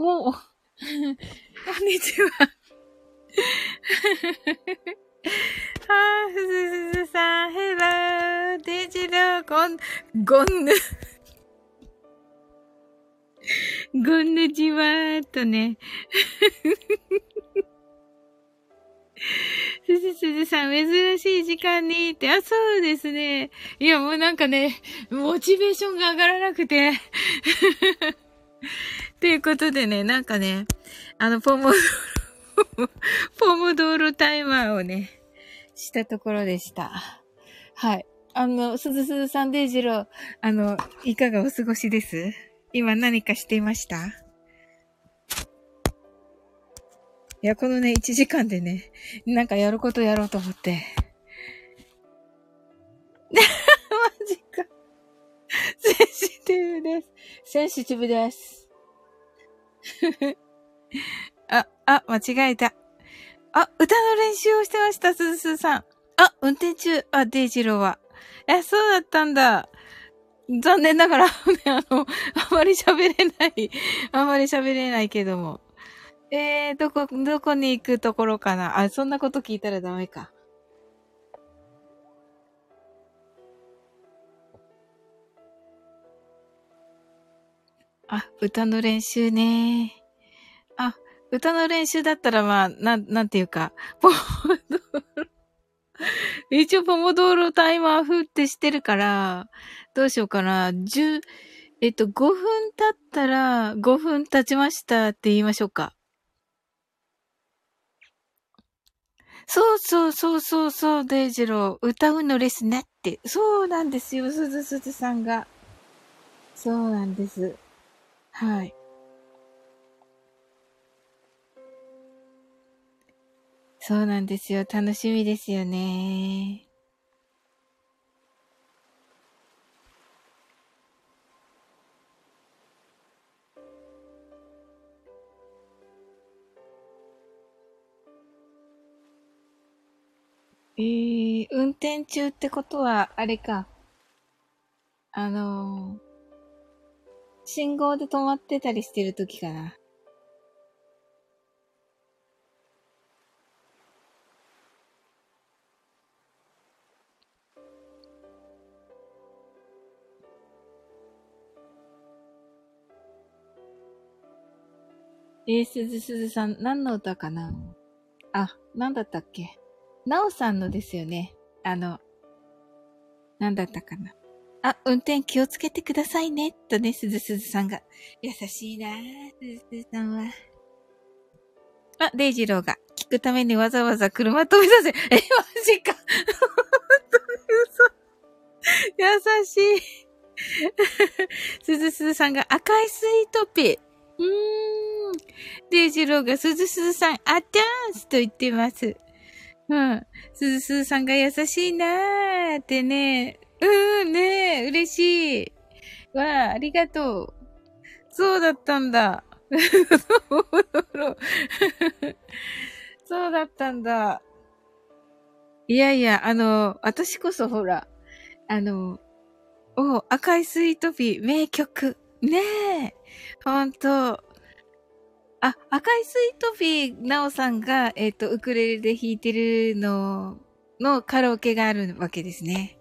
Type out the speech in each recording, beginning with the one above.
もう、こんにちは。はぁ、すずすずさん、ヘロー、デジロー、ゴン、ゴンヌ。ゴンヌじわーっとね。すずすずさん、珍しい時間にって、あ、そうですね。いや、もうなんかね、モチベーションが上がらなくて。ということでね、なんかね、あの、ポモドロ、ポモドーロタイマーをね、したところでした。はい。あの、すずすさんデイジロー、あの、いかがお過ごしです？今何かしていました？いや、このね、1時間でね、なんかやることやろうと思って。マジか。センシティブです。センシティブです。あ、あ、間違えた。あ、歌の練習をしてました、すずすさん。あ、運転中。あ、デイジローは。え、そうだったんだ。残念ながら、ね、あの、あまり喋れない。あまり喋れないけども。えー、どこ、どこに行くところかなあ、そんなこと聞いたらダメか。あ、歌の練習ね。あ、歌の練習だったらまあ、なん、なんていうか、ポモドロ。一応ポモドーロタイマー風ってしてるから、どうしようかな。十、えっと、5分経ったら、5分経ちましたって言いましょうか。そうそうそうそうそう、デイジロー。歌うのですねって。そうなんですよ、すずすずさんが。そうなんです。はい。そうなんですよ。楽しみですよね。えー、運転中ってことは、あれか。あのー、信号で止まってたりしてる時かな。えー、すずすずさん、何の歌かな？あ、何だったっけ？なおさんのですよね。あの、なんだったかな？あ、運転気をつけてくださいね。とね、すずすずさんが。優しいなすずすずさんは。あ、デイジローが。聞くためにわざわざ車飛びさせ。え、マジか。優しい。すずすずさんが赤いスイートピー。うーん。デイジローがすずすずさん、あちゃーんすと言ってます。うん。すずすずさんが優しいなーってね。うん、ねえ嬉しい。わあ、ありがとう。そうだったんだ。そうだったんだ。いやいや、あの、私こそほら、あの、お、赤いスイートピー、名曲。ねえ。ほんと。あ、赤いスイートピー、なおさんが、えっ、ー、と、ウクレレで弾いてるののカラオケがあるわけですね。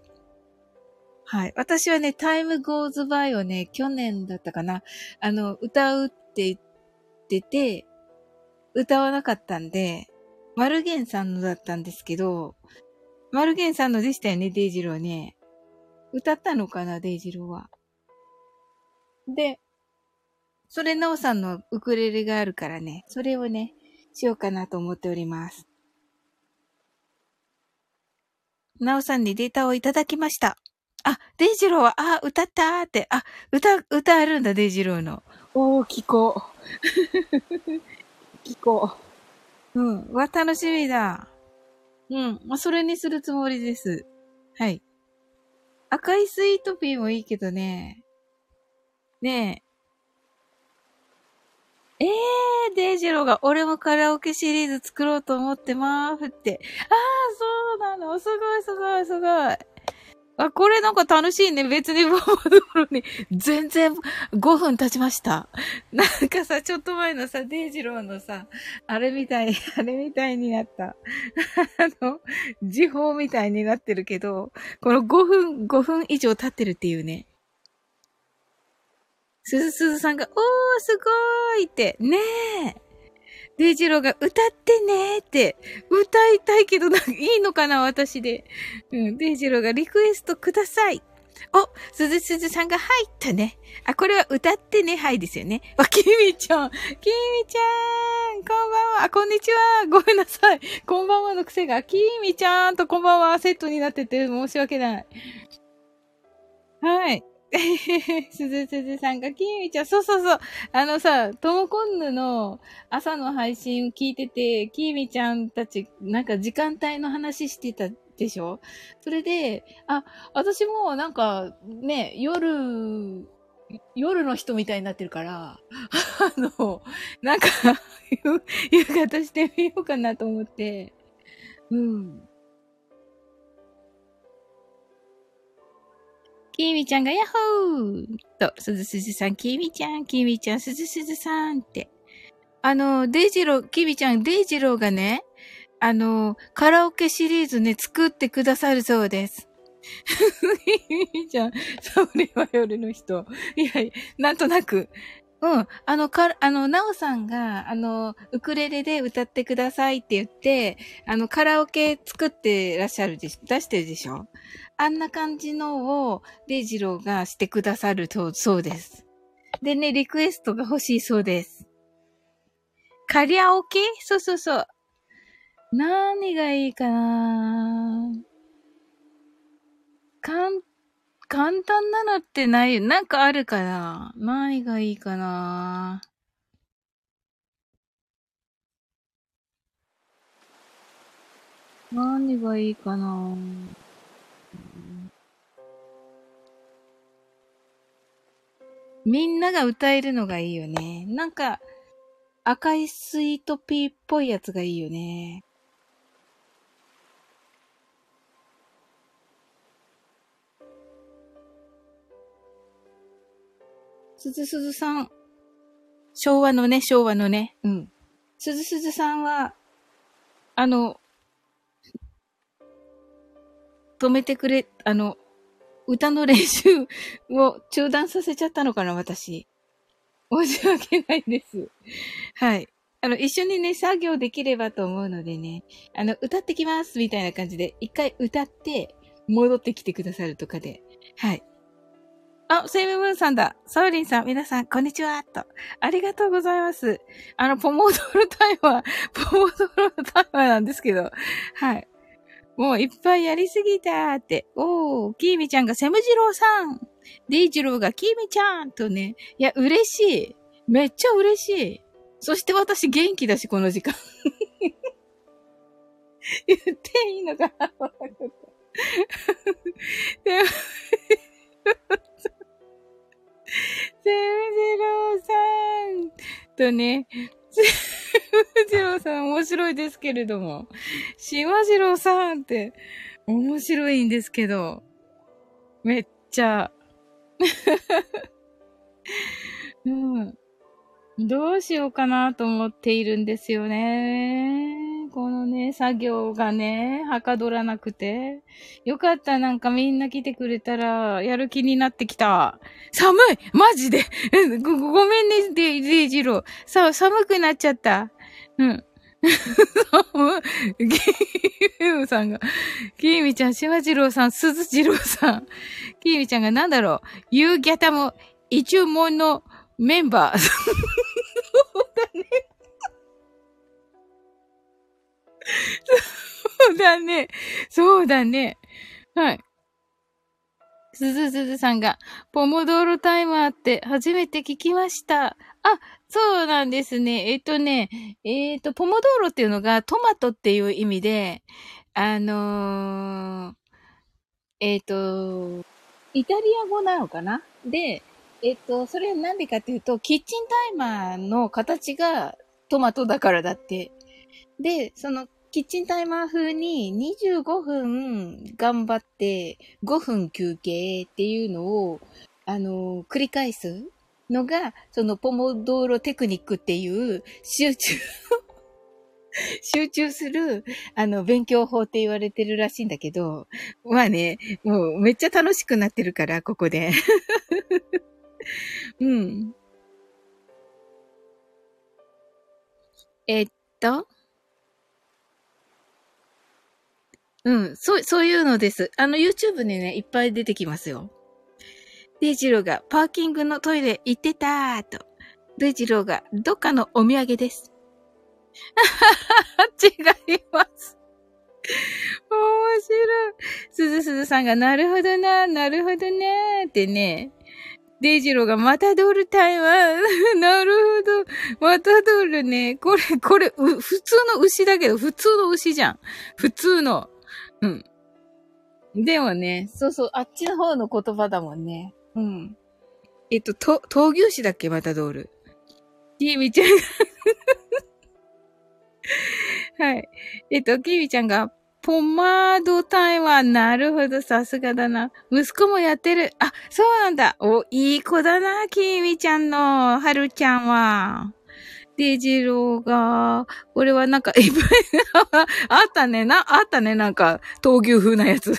はい。私はね、 time goes by をね、去年だったかな。あの、歌うって言ってて、歌わなかったんで、マルゲンさんのだったんですけど、マルゲンさんのでしたよね、デイジローね。歌ったのかな、デイジローは。で、それ、なおさんのウクレレがあるからね、それをね、しようかなと思っております。なおさんにデータをいただきました。あ、デイジローは、あ、歌ったーって、あ、歌、歌あるんだ、デイジローの。おー、聞こう。聞こう。うん。わ、楽しみだ。うん。まあ、それにするつもりです。はい。赤いスイートピーもいいけどね。ねえ。ええー、デイジローが、俺もカラオケシリーズ作ろうと思ってまーすって。ああ、そうなの。すごいすごいすごい。あ、これなんか楽しいね。別にポモドーロに。全然5分経ちました。なんかさ、ちょっと前のさ、デイジローのさ、あれみたい、あれみたいになった。あの、時報みたいになってるけど、この5分、5分以上経ってるっていうね。すずすずさんが、おー、すごーいって、ねえ。デイジローが歌ってねーって、歌いたいけど、ないいのかな私で。うん、デイジローがリクエストください。お、すずすずさんが入ったね。あ、これは歌ってね、はいですよね。あ、きみちゃん。きみちゃん。こんばんは。あ、こんにちは。ごめんなさい。こんばんはの癖が、きみちゃんとこんばんはセットになってて申し訳ない。はい。すずすずさんが、きみちゃん、そうそうそう。あのさ、ともこんぬの朝の配信聞いてて、きみちゃんたち、なんか時間帯の話してたでしょそれで、あ、私もなんか、ね、夜、夜の人みたいになってるから、あの、なんか夕方してみようかなと思って、うん。きみちゃんがヤッホーと、すずすずさん、きみちゃん、きみちゃん、すずすずさんって。あの、デイジロー、きみちゃん、デイジローがね、あの、カラオケシリーズね、作ってくださるそうです。きみちゃん、それは夜の人。いやいや、なんとなく、うん。あの、か、あの、なおさんが、あの、ウクレレで歌ってくださいって言って、あの、カラオケ作ってらっしゃるでしょ、出してるでしょ？あんな感じのを、デイジローがしてくださると、そうです。でね、リクエストが欲しいそうです。カリアオケ？そうそうそう。何がいいかな？かん、簡単なのってないよ。なんかあるかな何がいいかな何がいいかなみんなが歌えるのがいいよね。なんか、赤いスイートピーっぽいやつがいいよね。すずすずさん。昭和のね、昭和のね。うん。すずすずさんは、あの、止めてくれ、あの、歌の練習を中断させちゃったのかな、私。申し訳ないです。はい。あの、一緒にね、作業できればと思うのでね、あの、歌ってきますみたいな感じで、一回歌って、戻ってきてくださるとかで。はい。あ、セイムムーンさんだ。サウリンさん、皆さん、こんにちは。と。ありがとうございます。あの、ポモドロタイマー、ポモドロタイマーなんですけど、はい。もういっぱいやりすぎたって。おー、キーミちゃんがセムジローさん。デイジローがキーミちゃんとね。いや、嬉しい。めっちゃ嬉しい。そして私元気だし、この時間。言っていいのかなでも、セムジロさんとね、じろうさん面白いですけれども。しまじろうさんって面白いんですけど。めっちゃ。うん。どうしようかなと思っているんですよね。このね、作業がね、はかどらなくて。よかった、なんかみんな来てくれたら、やる気になってきた。寒いマジでご、ごめんね、デイデジロー。さあ、寒くなっちゃった。うん。寒い。キーミさんが、キーミちゃん、シワジローさん、スズジローさん。キーミちゃんがなんだろう、ユーギャタも一応ものメンバー。そうだね。そうだね。はい。すずすずさんが、ポモドーロタイマーって初めて聞きました。あ、そうなんですね。えっ、とね、えっ、と、ポモドーロっていうのがトマトっていう意味で、あのー、えっ、と、イタリア語なのかな？で、えっ、と、それなんでかっていうと、キッチンタイマーの形がトマトだからだって。で、そのキッチンタイマー風に25分頑張って5分休憩っていうのを、あの、繰り返すのが、そのポモドーロテクニックっていう集中 集中する、あの、勉強法って言われてるらしいんだけど、まあね、もうめっちゃ楽しくなってるから、ここで。うん。えっと、うん、そう、そういうのです。あの、YouTube でね、いっぱい出てきますよ。デイジローがパーキングのトイレ行ってたーと。デイジローがどっかのお土産です。違います。面白い。すずすずさんが、なるほどな、なるほどね、ってね。デイジローがマタドールたいわん。なるほど。マタドールね。これ、これ、普通の牛だけど、普通の牛じゃん。普通の。うん。でもね、そうそう、あっちの方の言葉だもんね。うん。えっと、と、闘牛士だっけ？またドール。キーミちゃんが はい。えっと、キーミちゃんが、ポマード台湾。なるほど、さすがだな。息子もやってる。あ、そうなんだ。お、いい子だな、キーミちゃんの、はるちゃんは。デジローが、これはなんか、いっぱいあったね、な、あったね、なんか、闘牛風なやつ。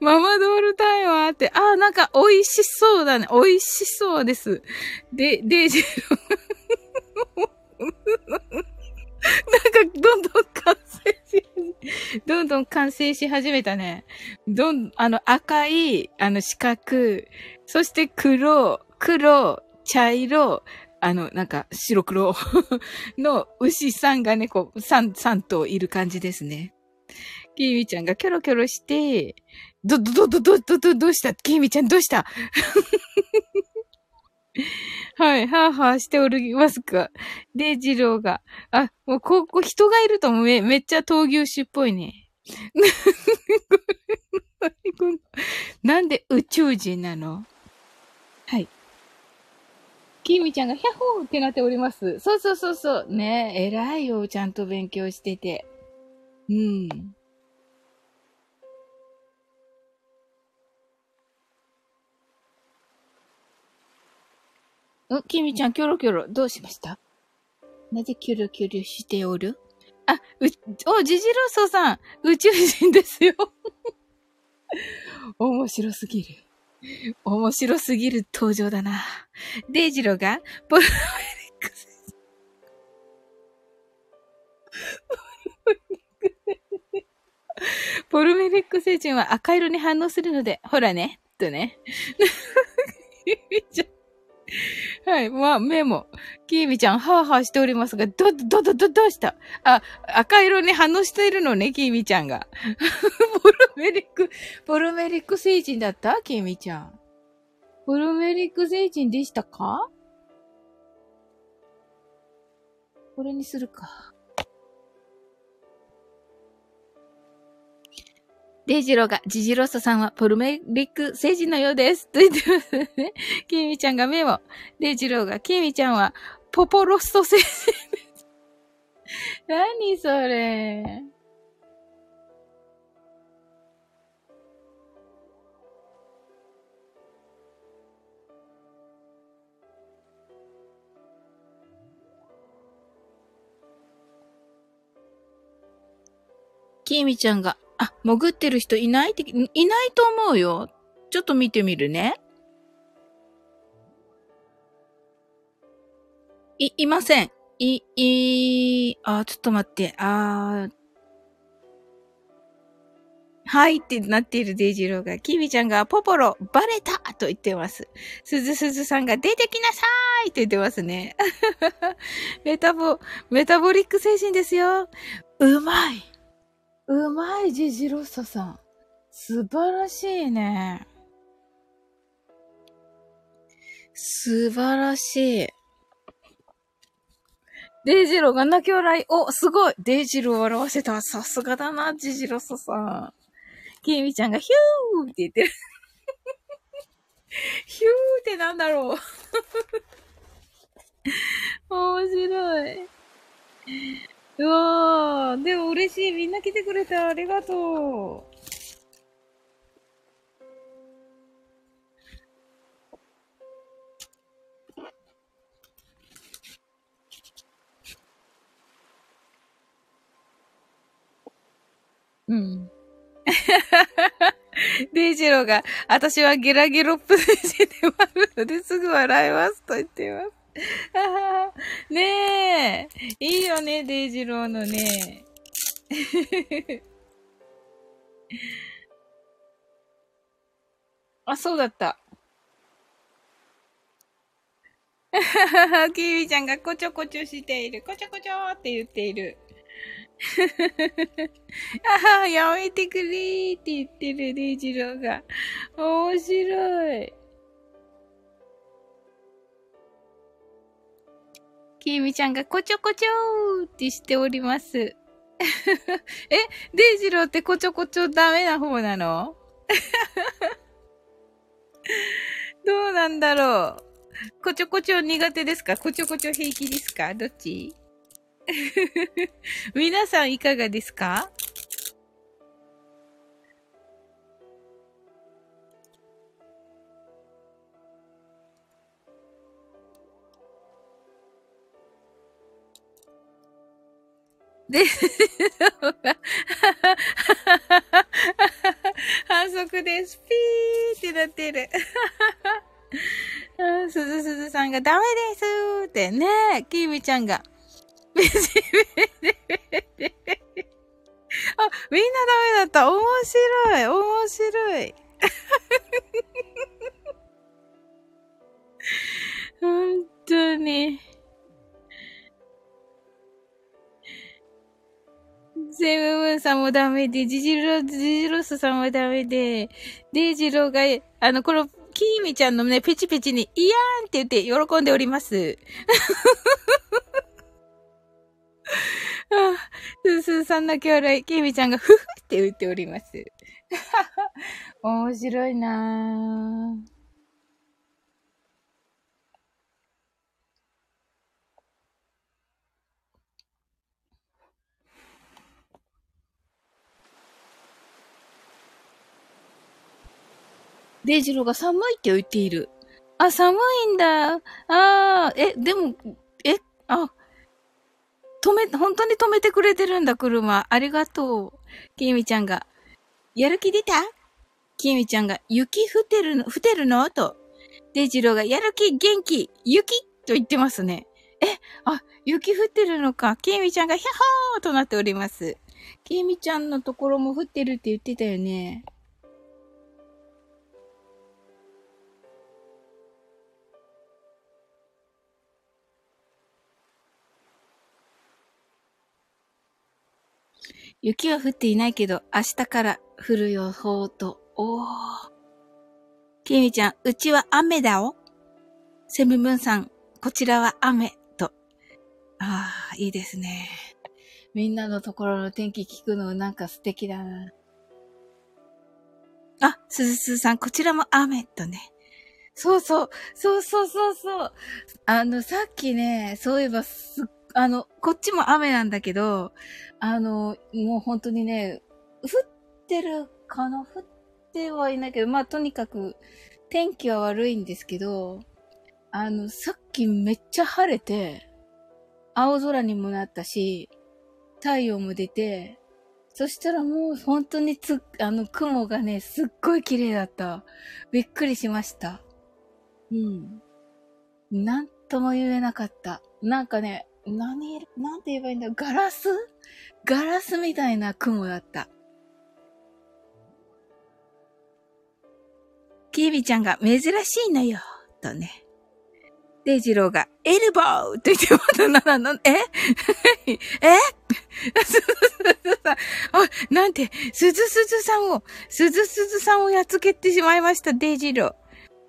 ママドールタイマーって、あ、なんか美味しそうだね。美味しそうです。で、デジロー。なんか、どんどん完成し、どんどん完成し始めたね。どん、あの、赤い、あの、四角、そして黒、黒、茶色、あの、なんか、白黒 の牛さんがね、こう、三、三頭いる感じですね。キーミちゃんがキョロキョロして、ど、ど、ど、ど、ど、ど、どうした？キーミちゃんどうした？はい、はぁはぁしておりますか。で、ジローが。あ、もう、ここ、人がいるとめ、めっちゃ闘牛士っぽいね。なんで宇宙人なの？キミちゃんがヒャッホーってなっております。そうそうそうそう。ねえ、偉いよ。ちゃんと勉強してて。うん。んキミちゃん、キョロキョロ、どうしました？なぜキョロキョロしておる？あ、う、お、ジジロソさん、宇宙人ですよ。面白すぎる。面白すぎる登場だな。デイジロが、ポルメリックス。ポルメリック星人は赤色に反応するので、ほらね、とね。はい。まあ、メモ。キーミちゃん、ハーハーしておりますが、ど、ど、ど、ど、どうした？あ、赤色に反応しているのね、キーミちゃんが。ポルメリック、ポルメリック星人だった？キーミちゃん。ポルメリック星人でしたか？これにするか。デイジローが、ジジロッソさんはポルメリック星人のようです。と言ってますね。キミちゃんがメモ。デイジローが、キミちゃんはポポロスト星人です。何それ。キミちゃんが、あ、潜ってる人いないって、いないと思うよ。ちょっと見てみるね。い、いません。い、い、あ、ちょっと待って。あはいってなっているデイジローが、キミちゃんがポポロ、バレたと言ってます。すずすずさんが出てきなさいって言ってますね。メタボ、メタボリック精神ですよ。うまいうまい、ジジロッサさん。素晴らしいね。素晴らしい。デイジローが泣き笑い。お、すごいデイジローを笑わせた。さすがだな、ジジロッサさん。ケイミちゃんがヒューって言ってる。ヒューってなんだろう。面白い。うわ、でも嬉しい。みんな来てくれた。ありがとう。うん。デイジローが、私はゲラゲロップで死でもあるのですぐ笑いますと言ってます。ねえ。いいよね、デイジローのね。あ、そうだった。キービちゃんがこちょこちょしている。こちょこちょって言っている。ああ、やめてくれーって言ってる、レイジローが。面白い。きみちゃんがこちょこちょーってしております。え、デイジローってこちょこちょダメな方なの？どうなんだろう？こちょこちょ苦手ですか？こちょこちょ平気ですか？どっち？皆さんいかがですか？で、反則です。ピーってなってる。すずすずさんがダメですってねえ、きーみちゃんが。あ、みんなダメだった。面白い。面白い。本当に。セムムーンさんもダメで、ジジロ、ジジロスさんもダメで、デイジローが、あの、この、キーミちゃんのね、ペチペチに、イヤーンって言って喜んでおります。スースーさんの兄弟、キーミちゃんがフフって言っております。面白いなぁ。デイジローが寒いって言っている。あ、寒いんだ。ああ、え、でも、え、あ、止め、本当に止めてくれてるんだ、車。ありがとう。きみちゃんが、やる気出た？きみちゃんが、雪降ってるの、降ってるの？と。デイジローが、やる気、元気、雪と言ってますね。え、あ、雪降ってるのか。きみちゃんが、ヒャッホーとなっております。きみちゃんのところも降ってるって言ってたよね。雪は降っていないけど、明日から降る予報と、おー。きみちゃん、うちは雨だお。セムムーンさん、こちらは雨、と。ああ、いいですね。みんなのところの天気聞くのなんか素敵だな。あ、すずすずさん、こちらも雨、とね。そうそう、そうそうそうそう。あの、さっきね、そういえばすっあの、こっちも雨なんだけど、あの、もう本当にね、降ってるかな？降ってはいないけど、まあとにかく天気は悪いんですけど、あの、さっきめっちゃ晴れて、青空にもなったし、太陽も出て、そしたらもう本当につ、あの、雲がね、すっごい綺麗だった。びっくりしました。うん。なんとも言えなかった。なんかね、何、なんて言えばいいんだガラス？ガラスみたいな雲だった。キービちゃんが珍しいのよ、とね。デイジローが、エルボーと言ってまたな、な、え？え？あ、なんて、すずすずさんを、すずすずさんをやっつけてしまいました、デイジロー。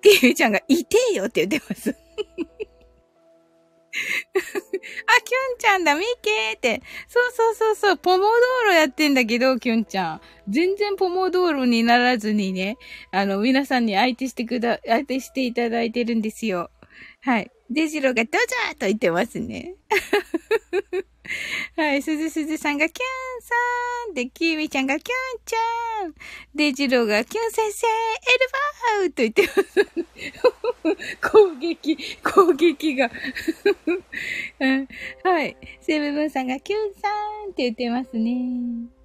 キービちゃんが、いてよって言ってます。あ、キュンちゃんだ、ミケーって。そうそうそうそう、ポモドーロやってんだけど、キュンちゃん。全然ポモドーロにならずにね、あの、皆さんに相手してくだ、相手していただいてるんですよ。はい。デジロがドジャーと言ってますね。はい、すずすずさんがキュンさんで、きみちゃんがキュンちゃんで、ジローがキュン先生、エルバーと言ってます。攻撃、攻撃が はい。セブブンさんがキュンさんって言ってますね。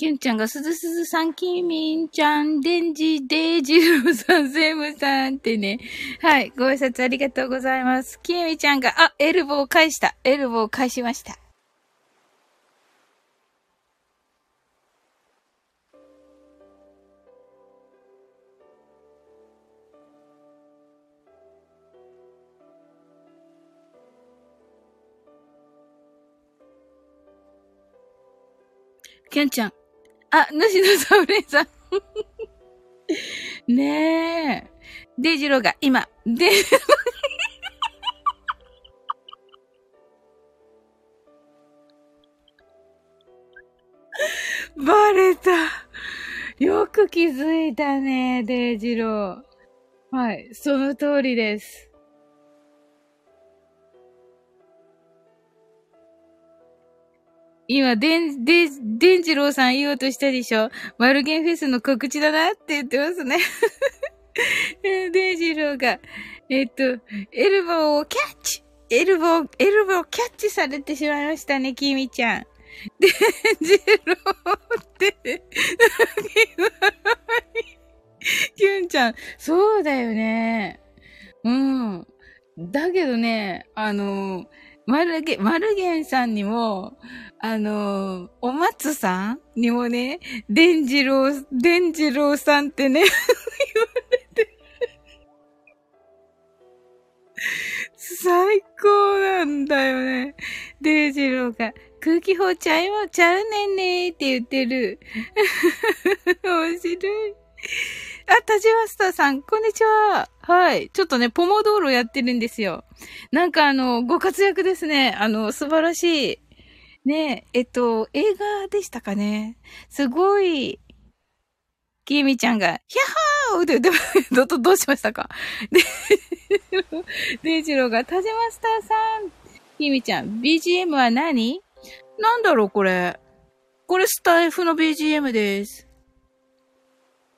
キュンちゃんがすずすずさん、きみんちゃん、デンジ、デイジローさん、セムさんってね。はい。ご挨拶ありがとうございます。きみちゃんが、あ、エルボー返した。エルボー返しました。キュンちゃん、あ、主のサブレイさん。ねえ。デイジローが今、で、バレた。よく気づいたね、デイジロー。はい、その通りです。今、でん、で、でんじろうさん言おうとしたでしょマルゲンフェスの告知だなって言ってますね。でんじろうが、えっと、エルボーをキャッチエルボー、エルボーキャッチされてしまいましたね、キミちゃん。でんじろうって、キュンちゃん、そうだよね。うん。だけどね、あの、マルゲ、マルゲンさんにも、あの、お松さんにもね、デンジロー、デンジローさんってね、言われて。最高なんだよね。デンジローが、空気砲ちゃいもちゃうねんねーって言ってる。面白い。あ、タジマスターさん、こんにちは。はい。ちょっとね、ポモドーロやってるんですよ。なんかあの、ご活躍ですね。あの、素晴らしい。ねえ、えっと、映画でしたかね。すごい、きみちゃんが、ヒャッハーって言って、ど、ど、どうしましたか？で、デイジローが、タジマスターさん、きみちゃん、BGM は何？なんだろう、これ。これスタイフの BGM です。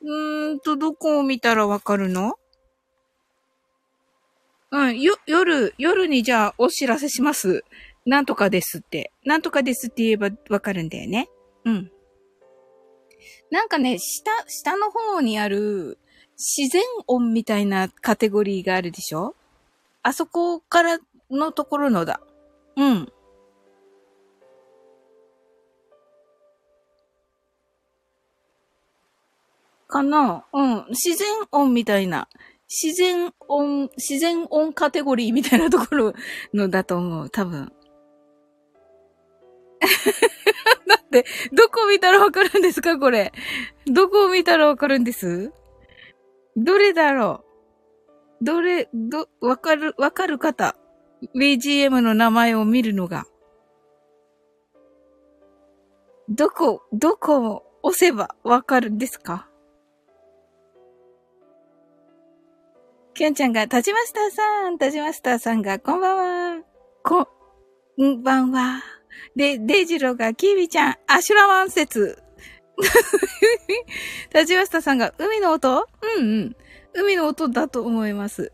うーんと、どこを見たらわかるの？うん、よ、夜、夜にじゃあお知らせします。なんとかですって。なんとかですって言えばわかるんだよね。うん。なんかね、下、下の方にある自然音みたいなカテゴリーがあるでしょ？あそこからのところのだ。うん。かな？うん。自然音みたいな。自然音、自然音カテゴリーみたいなところのだと思う。多分。だって、どこ見たらわかるんですかこれ。どこを見たらわかるんです？どれだろう？どれ、ど、わかる、わかる方。BGM の名前を見るのが。どこ、どこを押せばわかるんですか？きょんちゃんが、タジマスターさん、タジマスターさんが、こんばんは。こ、んばんは。で、デイジローが、キービちゃん、アシュラマン説。タジマスターさんが、海の音？うんうん。海の音だと思います。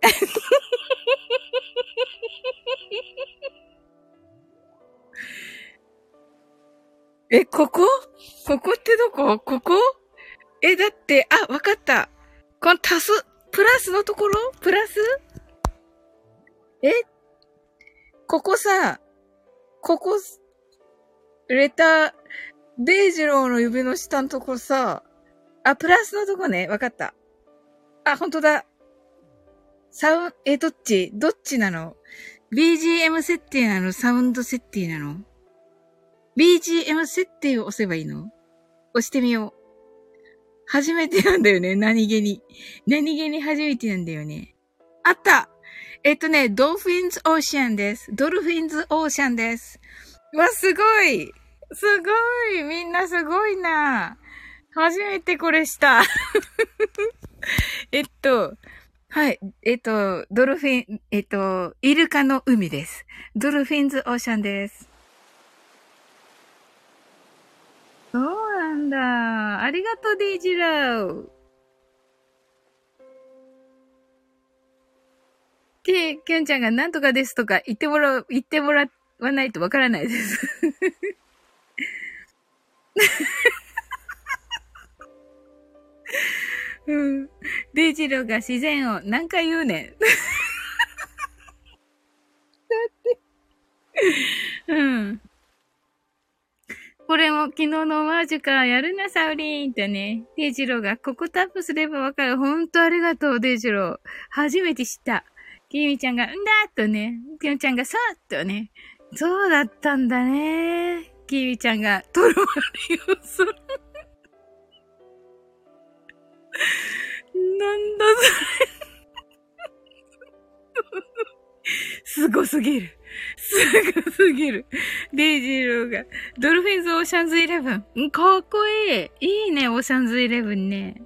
え、ここ？ここってどこ？ここ？え、だって、あ、わかった。この足す、プラスのところ？プラス？え？ここさ、ここ、レター、デイジローの指の下のとこさ、あ、プラスのとこね。わかった。あ、ほんとだ。サウン、え、どっち？どっちなの ?BGM 設定なの？サウンド設定なの ?BGM 設定を押せばいいの？押してみよう。初めてなんだよね。何気に。何気に初めてなんだよね。あったえっとね、ドルフィンズオーシャンです。ドルフィンズオーシャンです。わ、すごいすごいみんなすごいな初めてこれした。えっと、はい。えっと、ドルフィン、えっと、イルカの海です。ドルフィンズオーシャンです。そうなんだ。ありがとう、デイジロー。け、きゅんちゃんがなんとかですとか言ってもらう、言ってもらわないとわからないです。うん。デイジローが自然を何回言うねん。だって。うん。これも昨日のオマージュか、やるな、サウリーンってね。デイジローが、ここタップすればわかる。ほんとありがとう、デイジロー。初めて知った。キミちゃんが、んだとね。ぴょんちゃんが、さっとね。そうだったんだね。キミちゃんが、トロマリをする。なんだそれ。すごすぎる。すごすぎる。デイジーローが。ドルフィンズオーシャンズイレブン。かっこいい。いいね、オーシャンズイレブンね。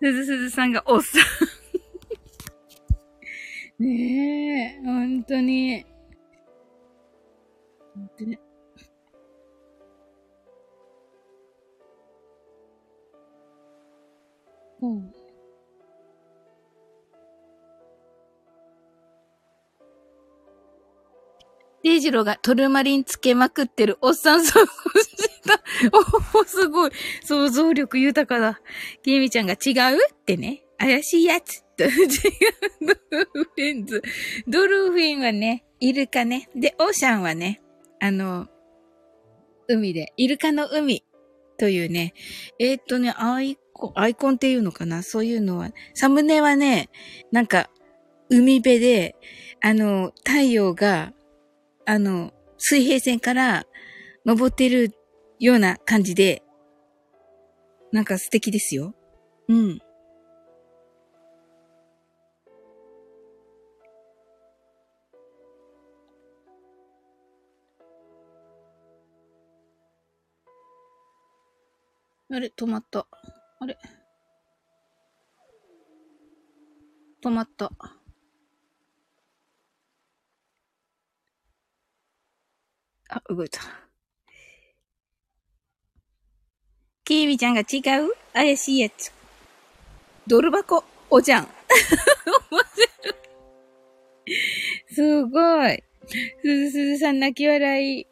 すずすずさんがおっさん。ねえ、ほんとに。ほんとに。うん。デイジローがトルマリンつけまくってるおっさん想像した。おお、すごい。想像力豊かだ。キミちゃんが違うってね。怪しいやつ。違う。 dolphins。dolphin はね、イルカね。で、 ocean はね、あの、海で、イルカの海というね、えー、っとね、アイコン、アイコンっていうのかなそういうのは、サムネはね、なんか、海辺で、あの、太陽があの、水平線から登ってるような感じで、なんか素敵ですよ。うん。あれ、止まった。あれ？止まった。あ、動いた。キービちゃんが違う？怪しいやつ。ドル箱、おじゃん。面白い。すごい。すずすずさん泣き笑い。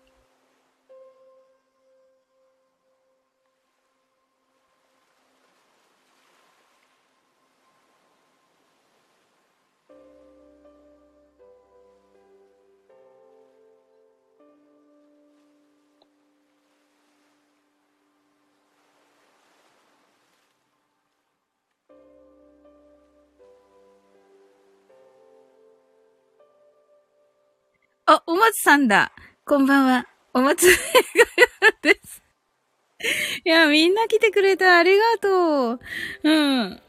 松さんだ。こんばんは。お松映画です。いや、みんな来てくれた。ありがとう。うん。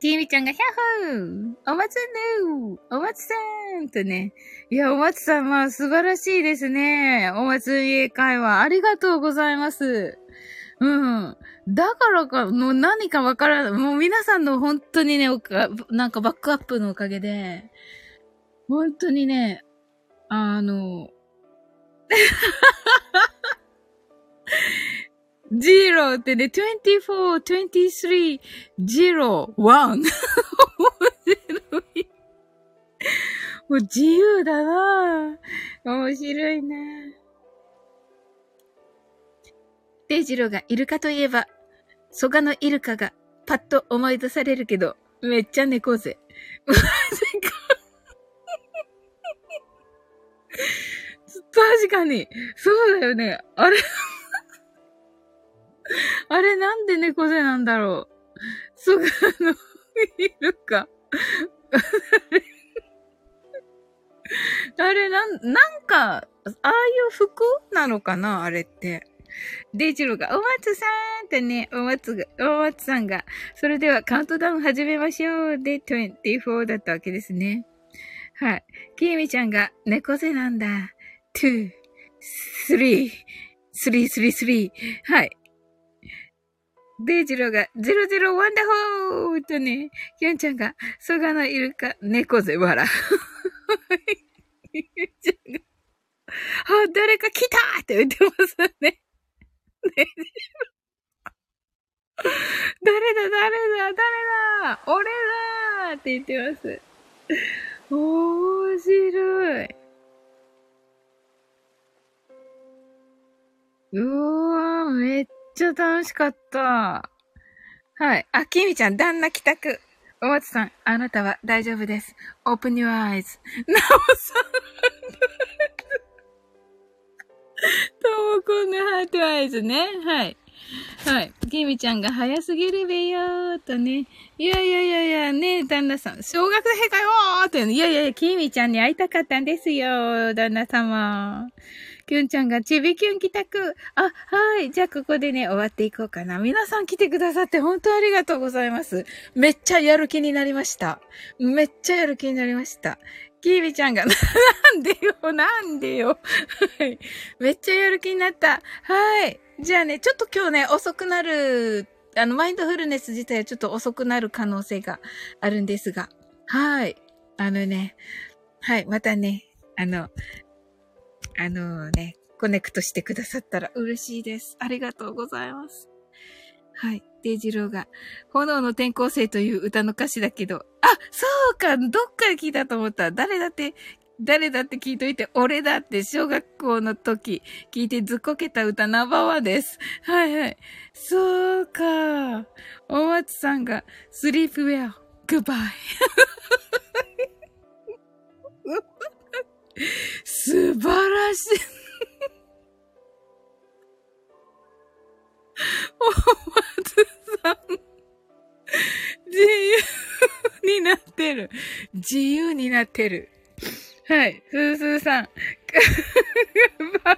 きみちゃんが、ヒャッホーお松ねお松さんとね。いや、お松さん、まあ、素晴らしいですね。お松家会話。ありがとうございます。うん。だからか、もう何かわからない。もう皆さんの本当にね、なんかバックアップのおかげで、本当にね、あの、ジローってね、24、23、0、1。面白い。もう自由だな面白いなデイジローがイルカといえば、蘇我のイルカがパッと思い出されるけど、めっちゃ猫背。マジか。確かに。そうだよね。あれあれなんで猫背なんだろう。蘇我のイルカ。あれ、なん、なんか、ああいう服なのかなあれって。デイジロが、お松さんってね、お松が、お松さんが、それではカウントダウン始めましょう。で、24だったわけですね。はい。きーみちゃんが、猫背なんだ。2、3、3、3、3。はい。デイジローが、00ワンダホーとね、キュンちゃんが、蘇我のイルカ、猫背笑。キュンちゃんが、あ、誰か来たって言ってますね。ね 誰だ、誰だ、誰だ、俺だって言ってます。面白い。うわー、めっちゃ楽しかった。はい。あ、きみちゃん、旦那帰宅。お松さん、あなたは大丈夫です。open your eyes. なおさん。ともこんのハートアイズね。はい。はい。きみちゃんが早すぎるべよーとね。いやいやいやいや、ね旦那さん。小学生かよーって。いやいやいや、きみちゃんに会いたかったんですよ、旦那様。きゅんちゃんがちびきゅん帰宅。あ、はい。じゃあここでね、終わっていこうかな。皆さん来てくださって本当ありがとうございます。めっちゃやる気になりました。めっちゃやる気になりました。キービちゃんが、なんでよ、なんでよ。はい。めっちゃやる気になった。はい。じゃあね、ちょっと今日ね、遅くなる、あの、マインドフルネス自体はちょっと遅くなる可能性があるんですが。はい。あのね、はい。またね、あの、あのね、コネクトしてくださったら嬉しいです。ありがとうございます。はい。デイジローが、炎の転校生という歌の歌詞だけど、あ、そうか、どっから聞いたと思った。誰だって、誰だって聞いといて、俺だって小学校の時聞いてずっこけた歌ナンバーワンです。はいはい。そうか。お松さんが、スリープウェア、グッバイ。素晴らしい。自由になってる。はい。スースーさん。バイ。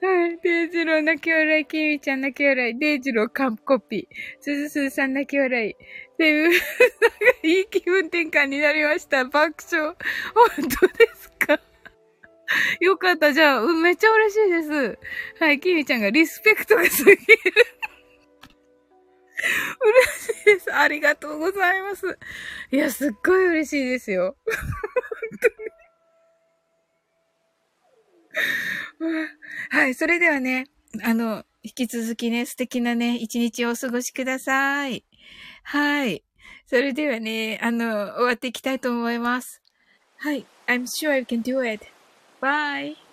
はい。デイジロー泣き笑い、キミちゃん泣き笑い、デイジロー完コピー、スズスーさん泣き笑い、セブさんがいい気分転換になりました。爆笑。本当ですか？よかった。じゃあ、めっちゃ嬉しいです。はい。キミちゃんがリスペクトがすぎる。嬉しいです。ありがとうございます。いや、すっごい嬉しいですよ。本当に。はい。それではね、あの、引き続きね、素敵なね、一日をお過ごしください。はい。それではね、あの、終わっていきたいと思います。はい。I'm sure you can do it. Bye.